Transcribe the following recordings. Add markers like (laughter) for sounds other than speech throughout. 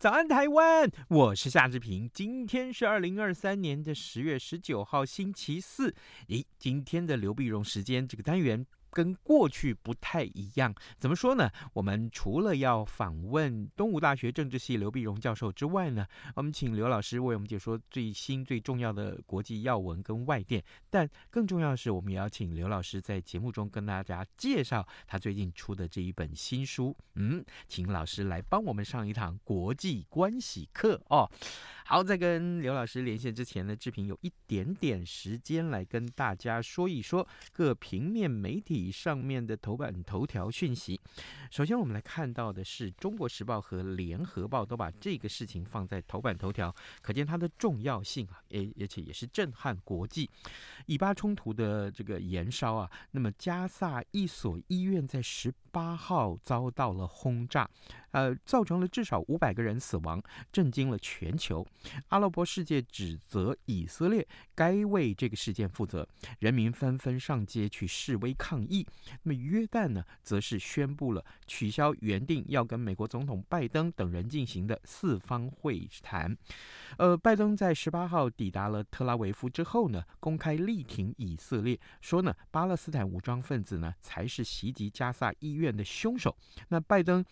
早安，台湾！我是夏志平。今天是二零二三年的十月十九号，星期四。咦，今天的刘碧荣时间这个单元。跟过去不太一样，怎么说呢？我们除了要访问东吴大学政治系刘碧荣教授之外呢，我们请刘老师为我们解说最新最重要的国际要闻跟外电。但更重要的是，我们也要请刘老师在节目中跟大家介绍他最近出的这一本新书。嗯，请老师来帮我们上一堂国际关系课哦。好，在跟刘老师连线之前呢，志平有一点点时间来跟大家说一说各平面媒体上面的头版头条讯息。首先，我们来看到的是《中国时报》和《联合报》都把这个事情放在头版头条，可见它的重要性啊，诶，而且也是震撼国际。以巴冲突的这个延烧啊，那么加萨一所医院在十八号遭到了轰炸，呃，造成了至少五百个人死亡，震惊了全球。阿拉伯世界指责以色列该为这个事件负责，人民纷纷上街去示威抗议。那么约旦呢，则是宣布了取消原定要跟美国总统拜登等人进行的四方会谈。呃，拜登在十八号抵达了特拉维夫之后呢，公开力挺以色列，说呢，巴勒斯坦武装分子呢才是袭击加萨医院的凶手。那拜登。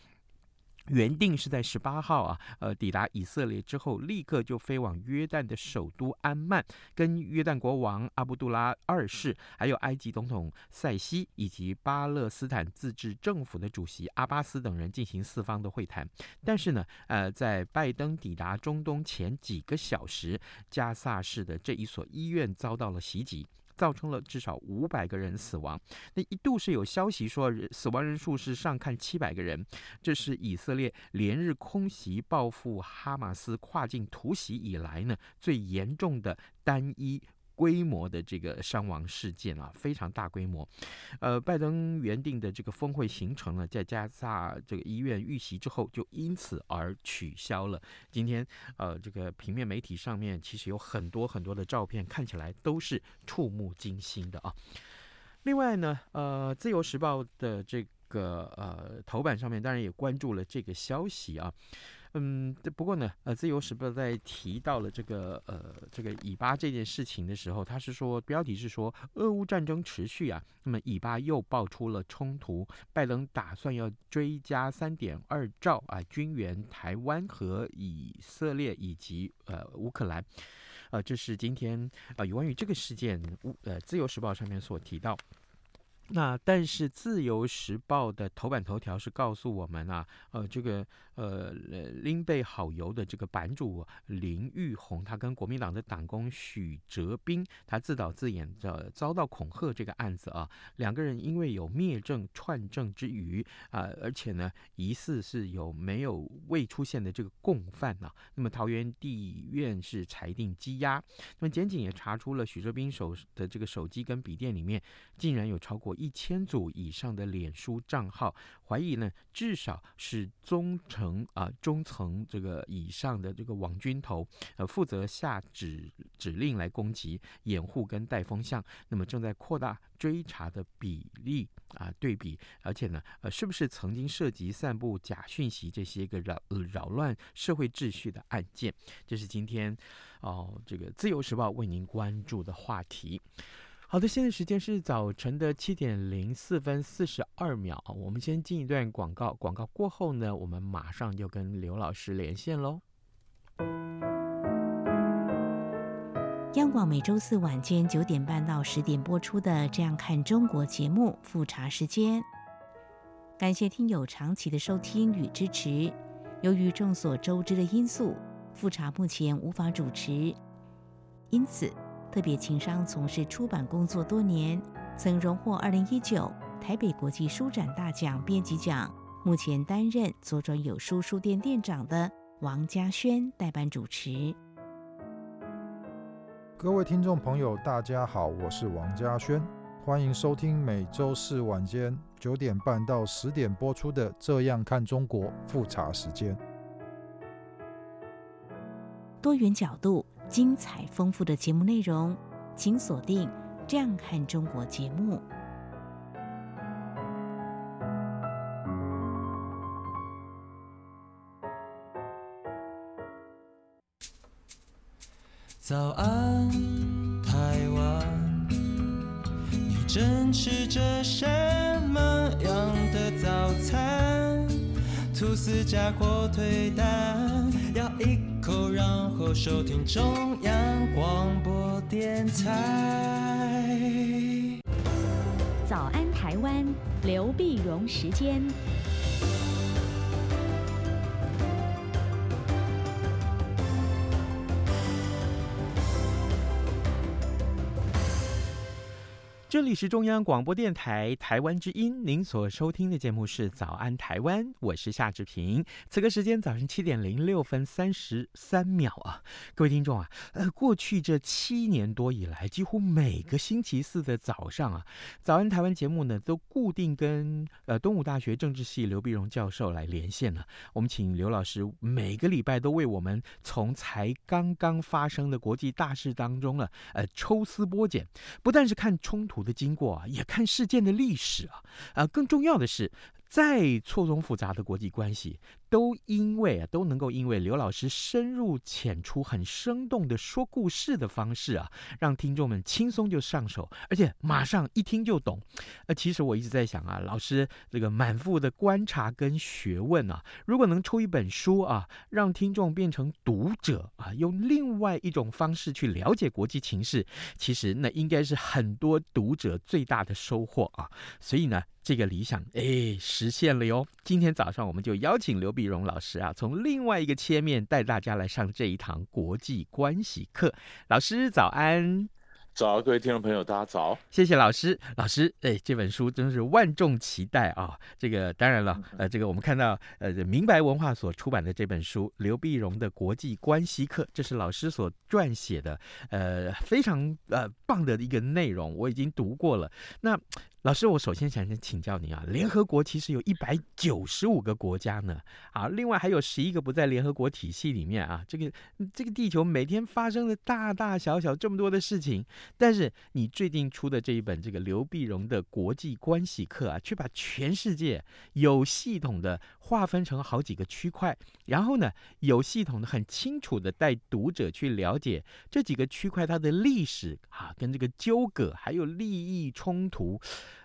原定是在十八号啊，呃，抵达以色列之后，立刻就飞往约旦的首都安曼，跟约旦国王阿卜杜拉二世，还有埃及总统塞西以及巴勒斯坦自治政府的主席阿巴斯等人进行四方的会谈。但是呢，呃，在拜登抵达中东前几个小时，加萨市的这一所医院遭到了袭击。造成了至少五百个人死亡，那一度是有消息说死亡人数是上看七百个人，这是以色列连日空袭报复哈马斯跨境突袭以来呢最严重的单一。规模的这个伤亡事件啊，非常大规模。呃，拜登原定的这个峰会行程呢，在加萨这个医院遇袭之后，就因此而取消了。今天呃，这个平面媒体上面其实有很多很多的照片，看起来都是触目惊心的啊。另外呢，呃，《自由时报》的这个呃头版上面当然也关注了这个消息啊。嗯，不过呢，呃，《自由时报》在提到了这个呃这个以巴这件事情的时候，他是说标题是说俄乌战争持续啊，那么以巴又爆出了冲突，拜登打算要追加三点二兆啊军援台湾和以色列以及呃乌克兰，呃，这是今天呃有关于这个事件，呃，《自由时报》上面所提到。那但是《自由时报》的头版头条是告诉我们啊，呃，这个呃林贝好油的这个版主林玉红，他跟国民党的党工许哲斌，他自导自演的遭到恐吓这个案子啊，两个人因为有灭证串证之余啊，而且呢疑似是有没有未出现的这个共犯呐、那么桃园地院是裁定羁押，那么检警也查出了许哲斌手的这个手机跟笔电里面竟然有超过。一千组以上的脸书账号，怀疑呢，至少是中层啊中层这个以上的这个网军头，呃，负责下指指令来攻击、掩护跟带风向，那么正在扩大追查的比例啊对比，而且呢，呃，是不是曾经涉及散布假讯息这些个扰扰乱社会秩序的案件？这是今天哦，这个《自由时报》为您关注的话题。好的，现在时间是早晨的七点零四分四十二秒。我们先进一段广告，广告过后呢，我们马上就跟刘老师连线喽。央广每周四晚间九点半到十点播出的《这样看中国》节目复查时间，感谢听友长期的收听与支持。由于众所周知的因素，复查目前无法主持，因此。特别情商从事出版工作多年，曾荣获二零一九台北国际书展大奖编辑奖。目前担任左转有书书店店长的王家轩代班主持。各位听众朋友，大家好，我是王家轩，欢迎收听每周四晚间九点半到十点播出的《这样看中国》复查时间。多元角度、精彩丰富的节目内容，请锁定《这样看中国》节目。早安，台湾，你正吃着什么样的早餐？吐司加火腿蛋，要一口，然后收听中央广播电台。早安，台湾，刘碧荣时间。这里是中央广播电台台湾之音，您所收听的节目是《早安台湾》，我是夏志平。此刻时间早上七点零六分三十三秒啊，各位听众啊，呃，过去这七年多以来，几乎每个星期四的早上啊，《早安台湾》节目呢，都固定跟呃东吴大学政治系刘碧荣教授来连线了。我们请刘老师每个礼拜都为我们从才刚刚发生的国际大事当中呢，呃，抽丝剥茧，不但是看冲突。的经过啊，也看事件的历史啊，啊，更重要的是，再错综复杂的国际关系。都因为啊，都能够因为刘老师深入浅出、很生动的说故事的方式啊，让听众们轻松就上手，而且马上一听就懂。呃，其实我一直在想啊，老师这个满腹的观察跟学问啊，如果能出一本书啊，让听众变成读者啊，用另外一种方式去了解国际情势，其实那应该是很多读者最大的收获啊。所以呢，这个理想哎实现了哟。今天早上我们就邀请刘。必荣老师啊，从另外一个切面带大家来上这一堂国际关系课。老师早安。早，各位听众朋友，大家早！谢谢老师，老师，哎，这本书真是万众期待啊！这个当然了，呃，这个我们看到，呃，明白文化所出版的这本书《刘碧荣的国际关系课》，这是老师所撰写的，呃，非常呃棒的一个内容，我已经读过了。那老师，我首先想先请教您啊，联合国其实有一百九十五个国家呢，啊，另外还有十一个不在联合国体系里面啊，这个这个地球每天发生的大大小小这么多的事情。但是你最近出的这一本这个刘碧荣的国际关系课啊，却把全世界有系统的划分成好几个区块，然后呢，有系统的、很清楚的带读者去了解这几个区块它的历史啊，跟这个纠葛还有利益冲突。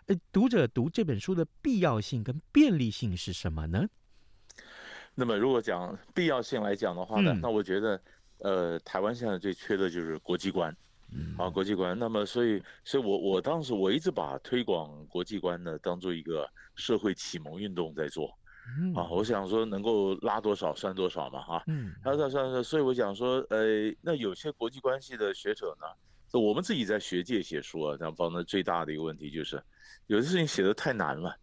呃，读者读这本书的必要性跟便利性是什么呢？那么如果讲必要性来讲的话呢，嗯、那我觉得，呃，台湾现在最缺的就是国际观。嗯，啊，国际观。那么，所以，所以我我当时我一直把推广国际观呢当做一个社会启蒙运动在做。嗯，啊，我想说能够拉多少算多少嘛，哈。嗯，拉算算，所以我想说，呃，那有些国际关系的学者呢，我们自己在学界写书啊，然后呢，最大的一个问题就是，有的事情写的太难了，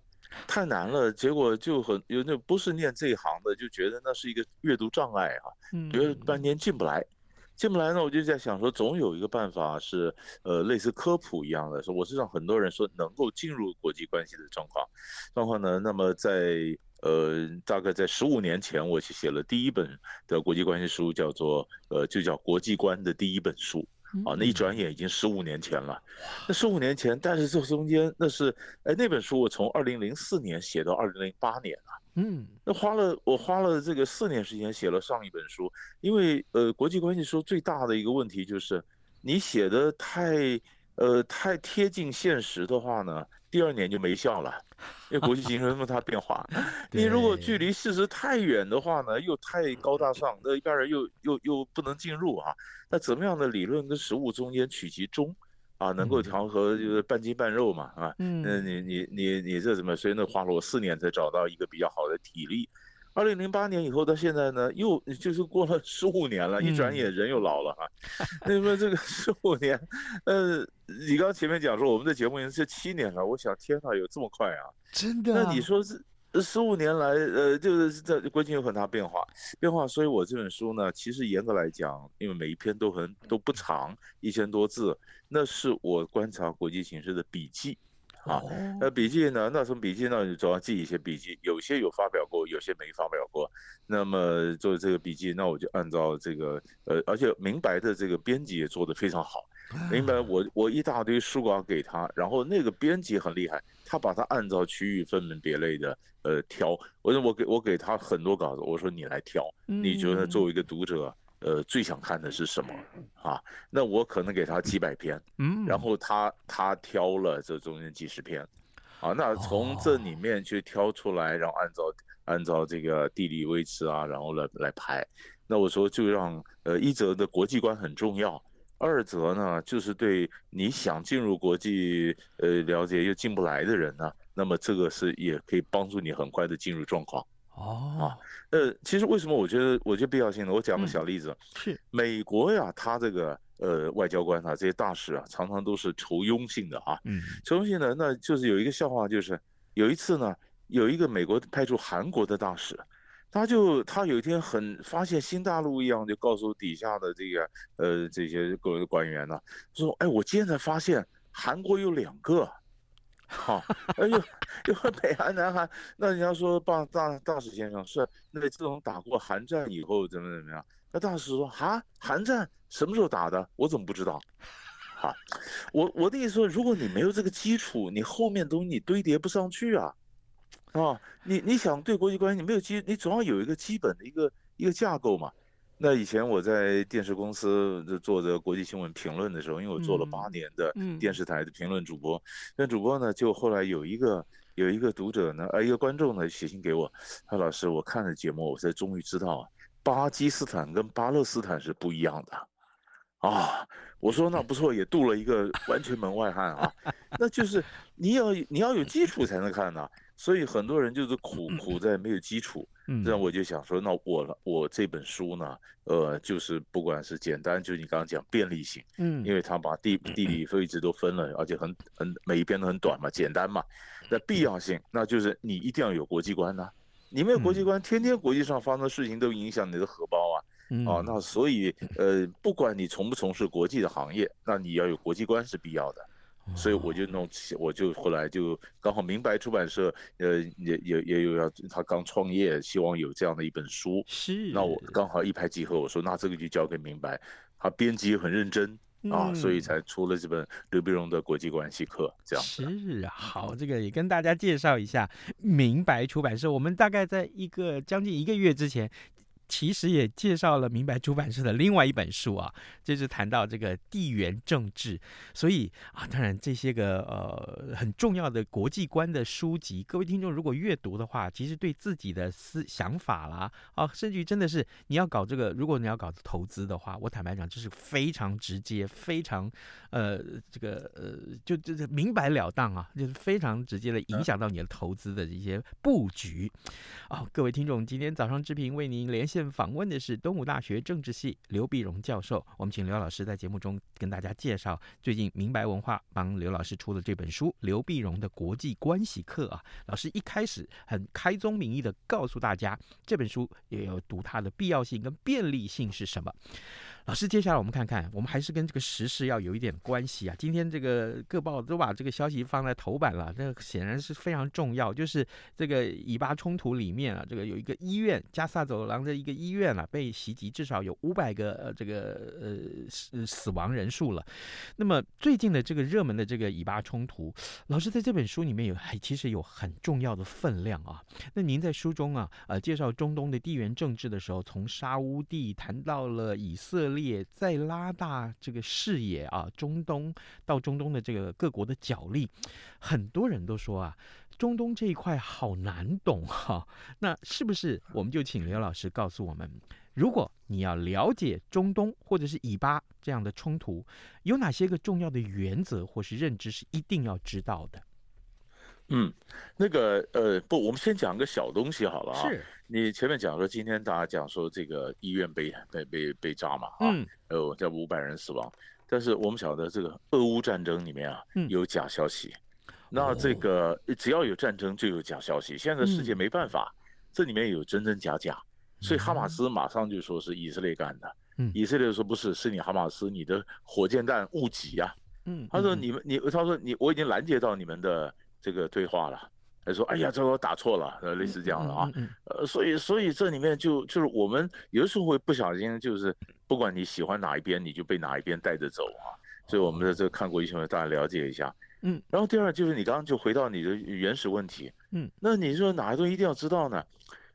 太难了，结果就很有那不是念这一行的就觉得那是一个阅读障碍啊，觉得半天进不来。进不来呢，我就在想说，总有一个办法是，呃，类似科普一样的，说我是让很多人说能够进入国际关系的状况，状况呢，那么在呃，大概在十五年前，我去写了第一本的国际关系书，叫做呃，就叫《国际观》的第一本书。啊，那一转眼已经十五年前了。那十五年前，但是这中间那是，哎，那本书我从二零零四年写到二零零八年啊。嗯，那花了我花了这个四年时间写了上一本书，因为呃，国际关系书最大的一个问题就是，你写的太呃太贴近现实的话呢，第二年就没效了。因为国际形势那么大变化，(laughs) 你如果距离事实太远的话呢，又太高大上，那一般人又又又不能进入啊。那怎么样的理论跟实物中间取其中，啊，能够调和就是半筋半肉嘛，啊，嗯，那你你你你这怎么？所以那花了我四年才找到一个比较好的体例。二零零八年以后到现在呢，又就是过了十五年了，一转眼人又老了哈。(laughs) 那么这个十五年，呃，你刚前面讲说我们的节目已经是七年了，我想天哪，有这么快啊？真的？那你说是？十五年来，呃，就是在国际有很大变化，变化。所以我这本书呢，其实严格来讲，因为每一篇都很都不长，一千多字，那是我观察国际形势的笔记，啊，那笔记呢，那从笔记那里总要记一些笔记，有些有发表过，有些没发表过。那么做这个笔记，那我就按照这个，呃，而且明白的这个编辑也做得非常好。明白，我我一大堆书稿给他，然后那个编辑很厉害，他把它按照区域分门别类的呃挑。我说我给我给他很多稿子，我说你来挑，你觉得作为一个读者，呃最想看的是什么啊？那我可能给他几百篇，嗯，然后他他挑了这中间几十篇，啊，那从这里面去挑出来，然后按照按照这个地理位置啊，然后来来排。那我说就让呃一则的国际观很重要。二则呢，就是对你想进入国际呃了解又进不来的人呢，那么这个是也可以帮助你很快的进入状况。哦，啊，呃，其实为什么我觉得我觉得必要性呢？我讲个小例子，嗯、是美国呀，他这个呃外交官啊，这些大使啊，常常都是仇庸性的啊。嗯，酬庸性的，那就是有一个笑话，就是有一次呢，有一个美国派驻韩国的大使。他就他有一天很发现新大陆一样，就告诉底下的这个呃这些各位官员呢，说哎，我今天才发现韩国有两个，好，哎呦，因为北韩南韩，那人家说大大大使先生是那自从打过韩战以后怎么怎么样？那大使说啊，韩战什么时候打的？我怎么不知道？好，我我的意思说，如果你没有这个基础，你后面东西你堆叠不上去啊。啊，你你想对国际关系，你没有基，你总要有一个基本的一个一个架构嘛。那以前我在电视公司做这个国际新闻评论的时候，因为我做了八年的电视台的评论主播，那主播呢，就后来有一个有一个读者呢，呃，一个观众呢写信给我，他说老师，我看了节目，我才终于知道，巴基斯坦跟巴勒斯坦是不一样的。啊，我说那不错，也镀了一个完全门外汉啊，那就是你要你要有基础才能看呐。所以很多人就是苦苦在没有基础，这样我就想说，那我我这本书呢，呃，就是不管是简单，就是你刚刚讲便利性，嗯，因为他把地地理位置都分了，而且很很每一篇都很短嘛，简单嘛。那必要性，那就是你一定要有国际观呐，你没有国际观，天天国际上发生的事情都影响你的荷包啊，啊，那所以呃，不管你从不从事国际的行业，那你要有国际观是必要的。所以我就弄起，我就后来就刚好明白出版社，呃，也也也有要他刚创业，希望有这样的一本书。是。那我刚好一拍即合，我说那这个就交给明白，他编辑很认真啊，所以才出了这本刘必荣的国际关系课。这样。是啊，好，这个也跟大家介绍一下明白出版社。我们大概在一个将近一个月之前。其实也介绍了明白出版社的另外一本书啊，就是谈到这个地缘政治。所以啊，当然这些个呃很重要的国际观的书籍，各位听众如果阅读的话，其实对自己的思想法啦啊，甚至于真的是你要搞这个，如果你要搞投资的话，我坦白讲，这是非常直接、非常呃这个呃就就是明白了当啊，就是非常直接的影响到你的投资的一些布局啊。各位听众，今天早上之平为您连线。访问的是东吴大学政治系刘碧荣教授，我们请刘老师在节目中跟大家介绍最近明白文化帮刘老师出的这本书《刘碧荣的国际关系课》啊。老师一开始很开宗明义的告诉大家，这本书也有读它的必要性跟便利性是什么。老师，接下来我们看看，我们还是跟这个时事要有一点关系啊。今天这个各报都把这个消息放在头版了，这显然是非常重要。就是这个以巴冲突里面啊，这个有一个医院，加萨走廊的一个医院啊，被袭击，至少有五百个呃这个呃死死亡人数了。那么最近的这个热门的这个以巴冲突，老师在这本书里面有还其实有很重要的分量啊。那您在书中啊呃介绍中东的地缘政治的时候，从沙乌地谈到了以色列。在拉大这个视野啊，中东到中东的这个各国的角力，很多人都说啊，中东这一块好难懂哈、那是不是我们就请刘老师告诉我们，如果你要了解中东或者是以巴这样的冲突，有哪些个重要的原则或是认知是一定要知道的？嗯，那个呃不，我们先讲个小东西好了啊。是。你前面讲说今天大家讲说这个医院被被被被炸嘛啊，嗯，呃，叫五百人死亡，但是我们晓得这个俄乌战争里面啊，有假消息。嗯、那这个只要有战争就有假消息，现在世界没办法，嗯、这里面有真真假假，所以哈马斯马上就说是以色列干的。嗯，以色列说不是，是你哈马斯你的火箭弹误击啊。嗯，他说你们你他说你我已经拦截到你们的这个对话了。他说：“哎呀，这个我打错了，呃，类似这样的啊，呃，所以，所以这里面就就是我们有的时候会不小心，就是不管你喜欢哪一边，你就被哪一边带着走啊。所以我们在这看过一些，大家了解一下。嗯，然后第二就是你刚刚就回到你的原始问题，嗯，那你说哪个东西一定要知道呢？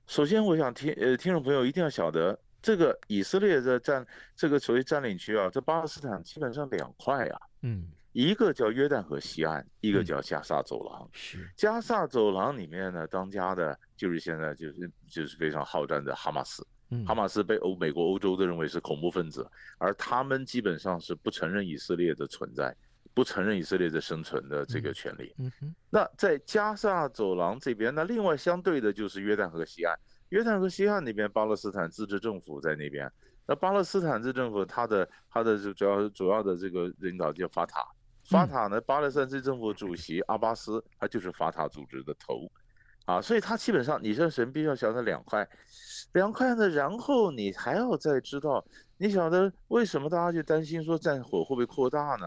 首先，我想听呃听众朋友一定要晓得，这个以色列的占这个所谓占领区啊，这巴勒斯坦基本上两块啊，嗯。”一个叫约旦河西岸，一个叫加萨走廊。是加萨走廊里面呢，当家的就是现在就是就是非常好战的哈马斯。哈马斯被欧美国、欧洲都认为是恐怖分子，而他们基本上是不承认以色列的存在，不承认以色列的生存的这个权利。嗯哼。那在加萨走廊这边，那另外相对的就是约旦河西岸。约旦河西岸那边，巴勒斯坦自治政府在那边。那巴勒斯坦自治政府，他的他的主要主要的这个领导叫法塔。法塔呢？巴勒斯坦政府主席阿巴斯，他就是法塔组织的头，啊，所以他基本上，你这神必须要晓得两块，两块呢，然后你还要再知道，你晓得为什么大家就担心说战火会不会扩大呢？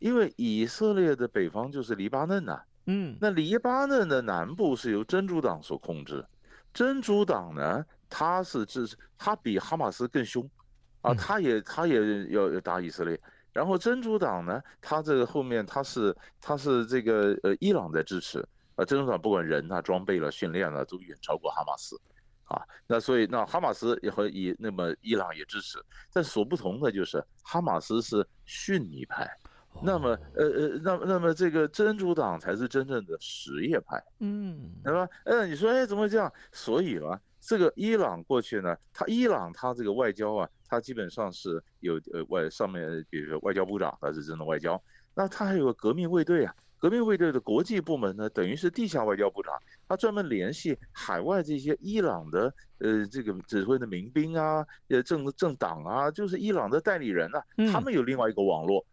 因为以色列的北方就是黎巴嫩呐，嗯，那黎巴嫩的南部是由真主党所控制，真主党呢，他是支持，他比哈马斯更凶，啊，他也他也要要打以色列。然后真主党呢，他这个后面他是他是这个呃伊朗在支持，啊真主党不管人啊装备了训练了都远超过哈马斯，啊那所以那哈马斯也和以那么伊朗也支持，但所不同的就是哈马斯是逊尼派，那么呃呃那那么这个真主党才是真正的什叶派，嗯，对吧？嗯，你说哎怎么会这样？所以嘛，这个伊朗过去呢，他伊朗他这个外交啊。他基本上是有呃外上面，比如说外交部长，他是真的外交。那他还有个革命卫队啊，革命卫队的国际部门呢，等于是地下外交部长，他专门联系海外这些伊朗的呃这个指挥的民兵啊，呃政政党啊，就是伊朗的代理人啊，他们有另外一个网络。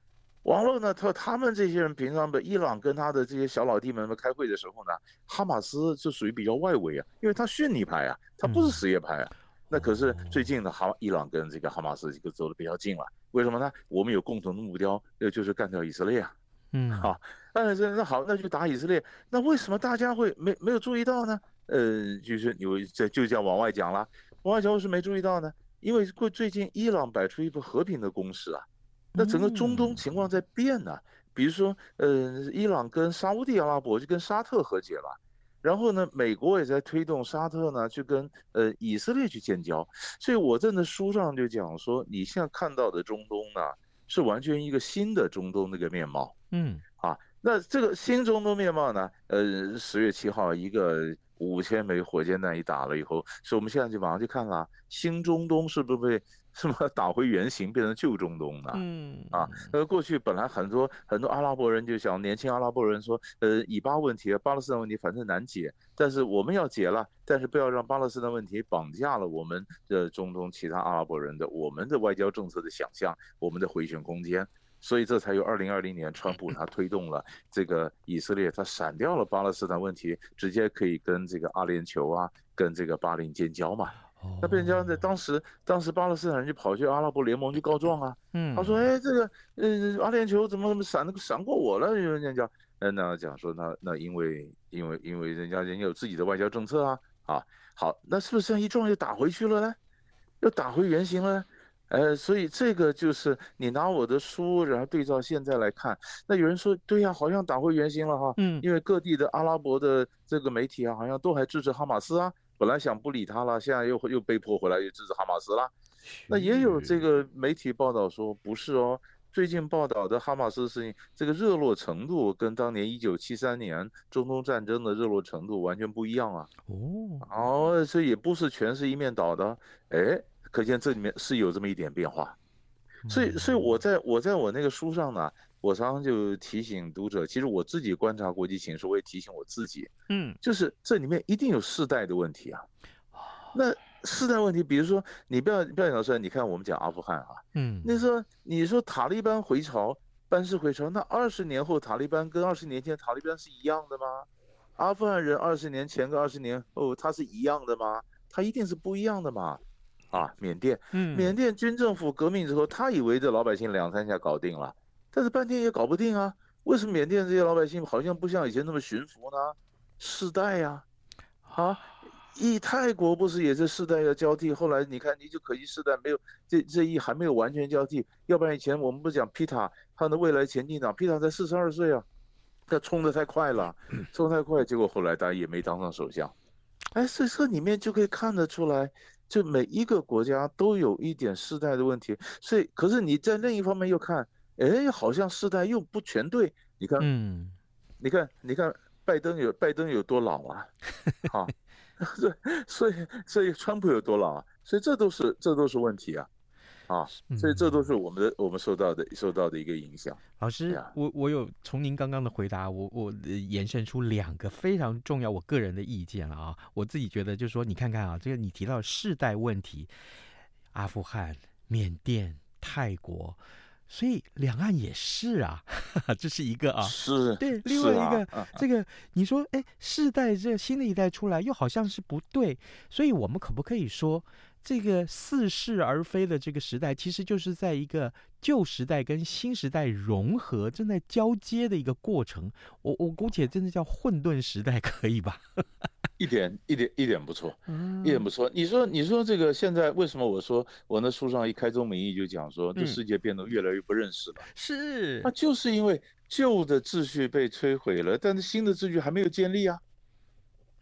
网络呢，他他们这些人平常的伊朗跟他的这些小老弟们们开会的时候呢，哈马斯就属于比较外围啊，因为他逊尼派啊，他不是什叶派啊。那可是最近的哈伊朗跟这个哈马斯这个走的比较近了，为什么呢？我们有共同的目标，那就是干掉以色列啊。嗯，好，那那好，那就打以色列。那为什么大家会没没有注意到呢？呃，就是有这就叫往外讲了，往外讲为什么没注意到呢？因为过最近伊朗摆出一副和平的攻势啊，那整个中东情况在变呢、啊。比如说，呃，伊朗跟沙乌地阿拉伯就跟沙特和解了。然后呢，美国也在推动沙特呢去跟呃以色列去建交，所以我在那书上就讲说，你现在看到的中东呢，是完全一个新的中东那个面貌。嗯，啊，那这个新中东面貌呢，呃，十月七号一个五千枚火箭弹一打了以后，所以我们现在就马上就看了新中东是不是被。什么打回原形，变成旧中东呢？嗯啊，呃，过去本来很多很多阿拉伯人就想，年轻阿拉伯人说，呃，以巴问题、巴勒斯坦问题反正难解，但是我们要解了，但是不要让巴勒斯坦问题绑架了我们的中东其他阿拉伯人的我们的外交政策的想象，我们的回旋空间，所以这才有二零二零年川普他推动了这个以色列，他闪掉了巴勒斯坦问题，直接可以跟这个阿联酋啊，跟这个巴林建交嘛。那变成在当时，当时巴勒斯坦人就跑去阿拉伯联盟去告状啊。嗯，他说：“哎，这个呃，阿联酋怎么怎么闪那个闪过我了？”人家讲，呃，那讲说那那因为因为因为人家人家有自己的外交政策啊。啊，好，那是不是这样一撞又打回去了呢？又打回原形了？呃，所以这个就是你拿我的书，然后对照现在来看，那有人说对呀，好像打回原形了哈。嗯，因为各地的阿拉伯的这个媒体啊，好像都还支持哈马斯啊。本来想不理他了，现在又又被迫回来又支持哈马斯了。那也有这个媒体报道说不是哦，最近报道的哈马斯事情，这个热络程度跟当年一九七三年中东战争的热络程度完全不一样啊。哦，哦，所以也不是全是一面倒的。哎，可见这里面是有这么一点变化。所以，所以我在我在我那个书上呢，我常常就提醒读者，其实我自己观察国际形势，我也提醒我自己，嗯，就是这里面一定有世代的问题啊。那世代问题，比如说你不要不要讲说，你看我们讲阿富汗啊，嗯，那说你说塔利班回朝，班师回朝，那二十年后塔利班跟二十年前塔利班是一样的吗？阿富汗人二十年前跟二十年后他是一样的吗？他一定是不一样的嘛。啊，缅甸，嗯，缅甸军政府革命之后，他以为这老百姓两三下搞定了，但是半天也搞不定啊。为什么缅甸这些老百姓好像不像以前那么驯服呢？世代呀，啊，一泰国不是也是世代要交替？后来你看，你就可惜世代没有这这一还没有完全交替，要不然以前我们不讲皮塔他的未来前进党，皮塔才四十二岁啊，他冲得太快了，冲太快，结果后来他也没当上首相。哎，所以这里面就可以看得出来。就每一个国家都有一点世代的问题，所以可是你在另一方面又看，哎，好像世代又不全对。你看，嗯，你看，你看拜登有拜登有多老啊？好，(laughs) (laughs) 所以所以川普有多老啊？所以这都是这都是问题啊。啊，所以这都是我们的我们受到的受到的一个影响。老师，我我有从您刚刚的回答，我我延伸出两个非常重要我个人的意见了啊。我自己觉得就是说，你看看啊，这个你提到世代问题，阿富汗、缅甸、泰国，所以两岸也是啊，(laughs) 这是一个啊，是，对，另外一个这个你说，哎，世代这新的一代出来又好像是不对，所以我们可不可以说？这个似是而非的这个时代，其实就是在一个旧时代跟新时代融合、正在交接的一个过程。我我姑且真的叫混沌时代，可以吧？(laughs) 一点一点一点不错，一点不错。你说你说这个现在为什么我说我那书上一开宗明义就讲说，这世界变得越来越不认识了？是，那就是因为旧的秩序被摧毁了，但是新的秩序还没有建立啊，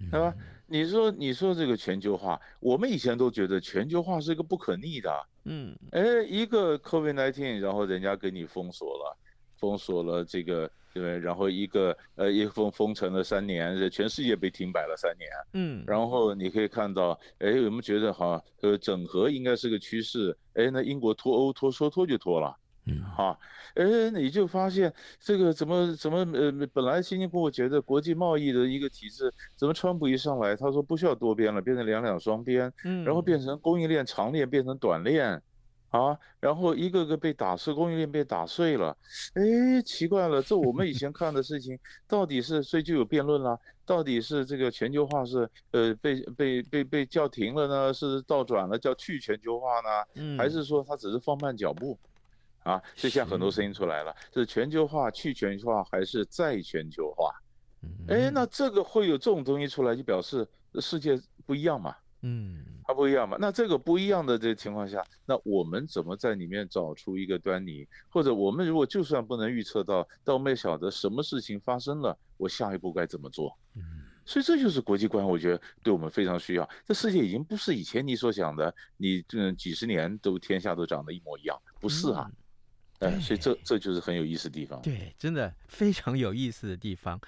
对吧？你说，你说这个全球化，我们以前都觉得全球化是一个不可逆的，嗯，哎，一个 COVID-19，然后人家给你封锁了，封锁了这个，对对？然后一个呃，一封封城了三年，全世界被停摆了三年，嗯，然后你可以看到，哎，我们觉得哈，呃，整合应该是个趋势，哎，那英国脱欧脱说脱就脱了。嗯，好，哎，你就发现这个怎么怎么呃，本来辛辛苦苦觉得国际贸易的一个体制，怎么川普一上来，他说不需要多边了，变成两两双边，嗯，然后变成供应链长链变成短链，啊，然后一个个被打碎，供应链被打碎了，哎，奇怪了，这我们以前看的事情，到底是所以就有辩论了，到底是这个全球化是呃被被被被叫停了呢，是倒转了叫去全球化呢，嗯，还是说它只是放慢脚步？啊，就像很多声音出来了，是全球化、去全球化还是再全球化？哎，那这个会有这种东西出来，就表示世界不一样嘛？嗯，它不一样嘛？那这个不一样的这个情况下，那我们怎么在里面找出一个端倪？或者我们如果就算不能预测到，但我们也晓得什么事情发生了，我下一步该怎么做？嗯，所以这就是国际观，我觉得对我们非常需要。这世界已经不是以前你所想的，你嗯几十年都天下都长得一模一样，不是啊。嗯哎，所以这这就是很有意思的地方。对，真的非常有意思的地方。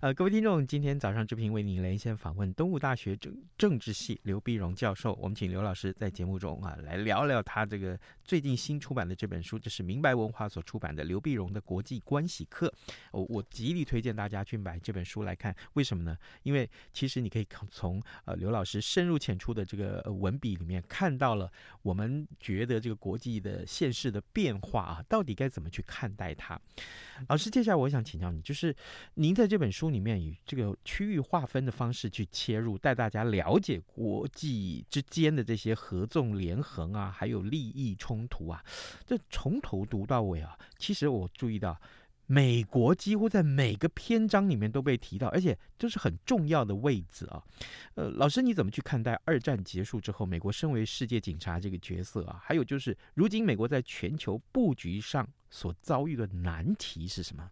呃，各位听众，今天早上志平为您连线访问东吴大学政政治系刘碧荣教授。我们请刘老师在节目中啊来聊聊他这个最近新出版的这本书，这是明白文化所出版的刘碧荣的国际关系课。我我极力推荐大家去买这本书来看。为什么呢？因为其实你可以从呃刘老师深入浅出的这个文笔里面看到了我们觉得这个国际的现实的变化啊。到到底该怎么去看待它？老师，接下来我想请教你，就是您在这本书里面以这个区域划分的方式去切入，带大家了解国际之间的这些合纵连横啊，还有利益冲突啊。这从头读到尾啊，其实我注意到。美国几乎在每个篇章里面都被提到，而且这是很重要的位置啊。呃，老师你怎么去看待二战结束之后，美国身为世界警察这个角色啊？还有就是，如今美国在全球布局上所遭遇的难题是什么？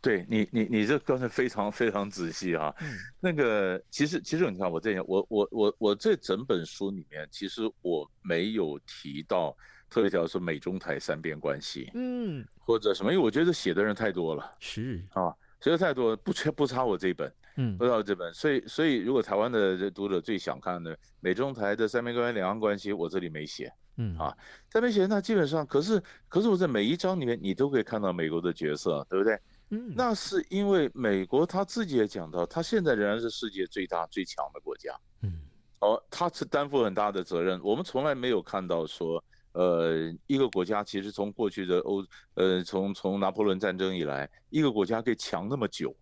对你，你你这刚才非常非常仔细啊。嗯，那个其实其实你看我这样，我我我我这整本书里面，其实我没有提到。特别讲说美中台三边关系，嗯，或者什么，因为我觉得写的人太多了，是啊，写的太多，不缺不差我这一本，嗯，不差我这本。所以，所以如果台湾的读者最想看的美中台的三边关系、两岸关系，我这里没写。嗯啊，在没写，那基本上，可是，可是我在每一章里面，你都可以看到美国的角色，对不对？嗯，那是因为美国他自己也讲到，他现在仍然是世界最大最强的国家。嗯，哦，他是担负很大的责任。我们从来没有看到说，呃，一个国家其实从过去的欧，呃，从从拿破仑战争以来，一个国家可以强那么久。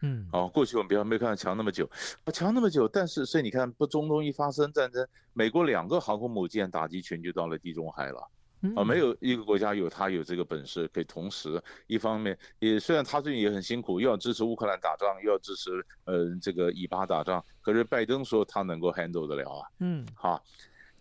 嗯，哦，过去我们比较没有看到强那么久，啊，强那么久，但是所以你看，不中东一发生战争，美国两个航空母舰打击群就到了地中海了，啊，没有一个国家有他有这个本事，可以同时一方面也虽然他最近也很辛苦，又要支持乌克兰打仗，又要支持呃这个以巴打仗，可是拜登说他能够 handle 得了啊，嗯，好，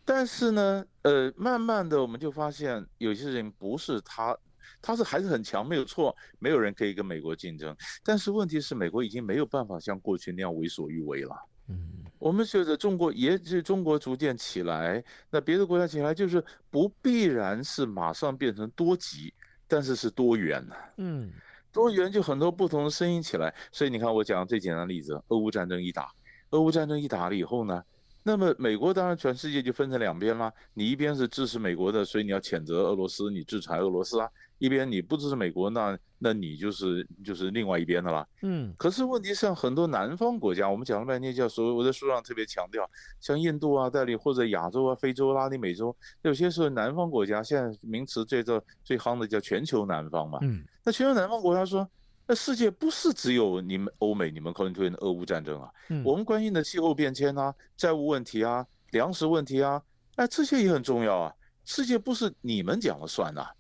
但是呢，呃，慢慢的我们就发现有些人不是他。他是还是很强，没有错，没有人可以跟美国竞争。但是问题是，美国已经没有办法像过去那样为所欲为了。嗯，我们觉得中国也是中国逐渐起来，那别的国家起来就是不必然是马上变成多极，但是是多元呐。嗯，多元就很多不同的声音起来。所以你看，我讲最简单的例子，俄乌战争一打，俄乌战争一打了以后呢，那么美国当然全世界就分成两边啦。你一边是支持美国的，所以你要谴责俄罗斯，你制裁俄罗斯啊。一边你不支持美国，那那你就是就是另外一边的啦。嗯，可是问题像，很多南方国家，我们讲了半天叫所谓，我在书上特别强调，像印度啊、代理或者亚洲啊、非洲、拉丁美洲，有些时候南方国家现在名词最这最夯的叫全球南方嘛。嗯，那全球南方国家说，那世界不是只有你们欧美，你们可能推的俄乌战争啊，嗯，我们关心的气候变迁啊、债务问题啊、粮食问题啊，哎，这些也很重要啊。世界不是你们讲了算呐、啊。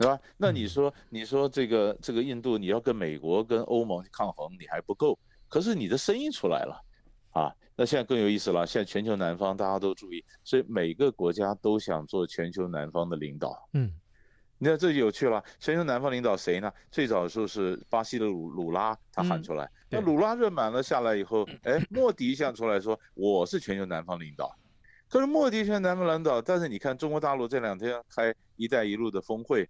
对吧？那你说，你说这个这个印度，你要跟美国跟欧盟抗衡，你还不够。可是你的声音出来了，啊，那现在更有意思了。现在全球南方大家都注意，所以每个国家都想做全球南方的领导。嗯，你看这就有趣了。全球南方领导谁呢？最早的时候是巴西的鲁鲁拉，他喊出来。嗯、那鲁拉任满了下来以后，哎，莫迪一下出来说我是全球南方领导。可是莫迪全球南方领导，但是你看中国大陆这两天开“一带一路”的峰会。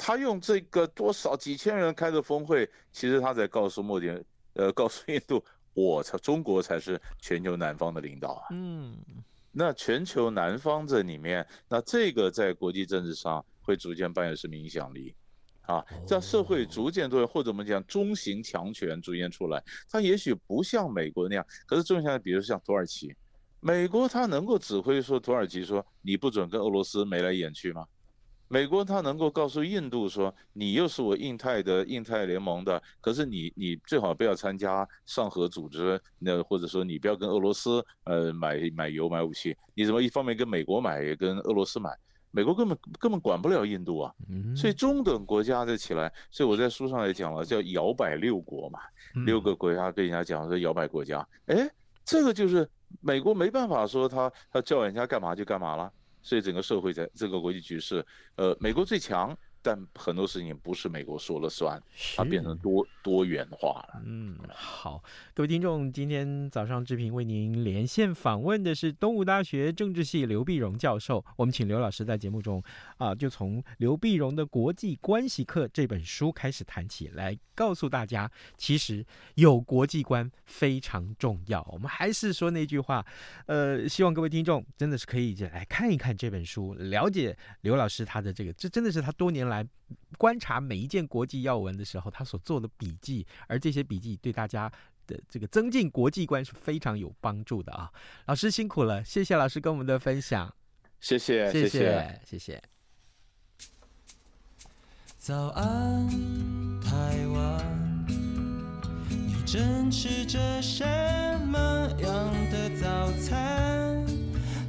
他用这个多少几千人开的峰会，其实他在告诉莫迪，呃，告诉印度，我才中国才是全球南方的领导啊。嗯，那全球南方这里面，那这个在国际政治上会逐渐扮演什么影响力？啊，在社会逐渐多元，或者我们讲中型强权逐渐出来，它也许不像美国那样，可是中型，比如像土耳其，美国它能够指挥说土耳其说你不准跟俄罗斯眉来眼去吗？美国它能够告诉印度说，你又是我印太的印太联盟的，可是你你最好不要参加上合组织，那或者说你不要跟俄罗斯呃买买油买武器，你怎么一方面跟美国买也跟俄罗斯买？美国根本根本管不了印度啊，所以中等国家的起来，所以我在书上也讲了，叫摇摆六国嘛，六个国家跟人家讲说摇摆国家，哎，这个就是美国没办法说他他叫人家干嘛就干嘛了。所以整个社会在这个国际局势，呃，美国最强。但很多事情不是美国说了算，它变成多多元化了。嗯，好，各位听众，今天早上志平为您连线访问的是东吴大学政治系刘碧荣教授。我们请刘老师在节目中啊，就从刘碧荣的《国际关系课》这本书开始谈起来，告诉大家，其实有国际观非常重要。我们还是说那句话，呃，希望各位听众真的是可以来看一看这本书，了解刘老师他的这个，这真的是他多年来观察每一件国际要闻的时候，他所做的笔记，而这些笔记对大家的这个增进国际观是非常有帮助的啊！老师辛苦了，谢谢老师跟我们的分享，谢谢，谢谢，谢谢。早安，台湾，你正吃着什么样的早餐？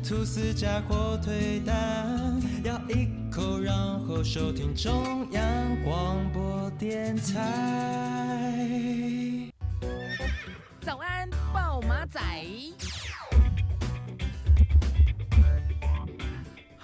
吐司加火腿蛋，咬一口，然收听中央广播电台。早安，报马仔。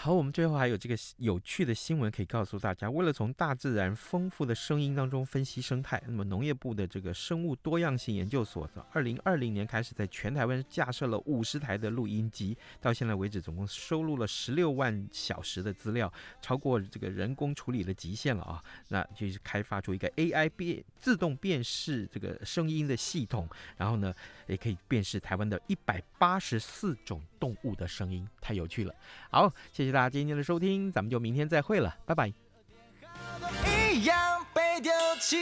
好，我们最后还有这个有趣的新闻可以告诉大家。为了从大自然丰富的声音当中分析生态，那么农业部的这个生物多样性研究所，从二零二零年开始在全台湾架设了五十台的录音机，到现在为止总共收录了十六万小时的资料，超过这个人工处理的极限了啊！那就是开发出一个 AI 辨自动辨识这个声音的系统，然后呢，也可以辨识台湾的一百八十四种动物的声音，太有趣了。好，谢谢大家今天的收听，咱们就明天再会了，拜拜。一样被丢弃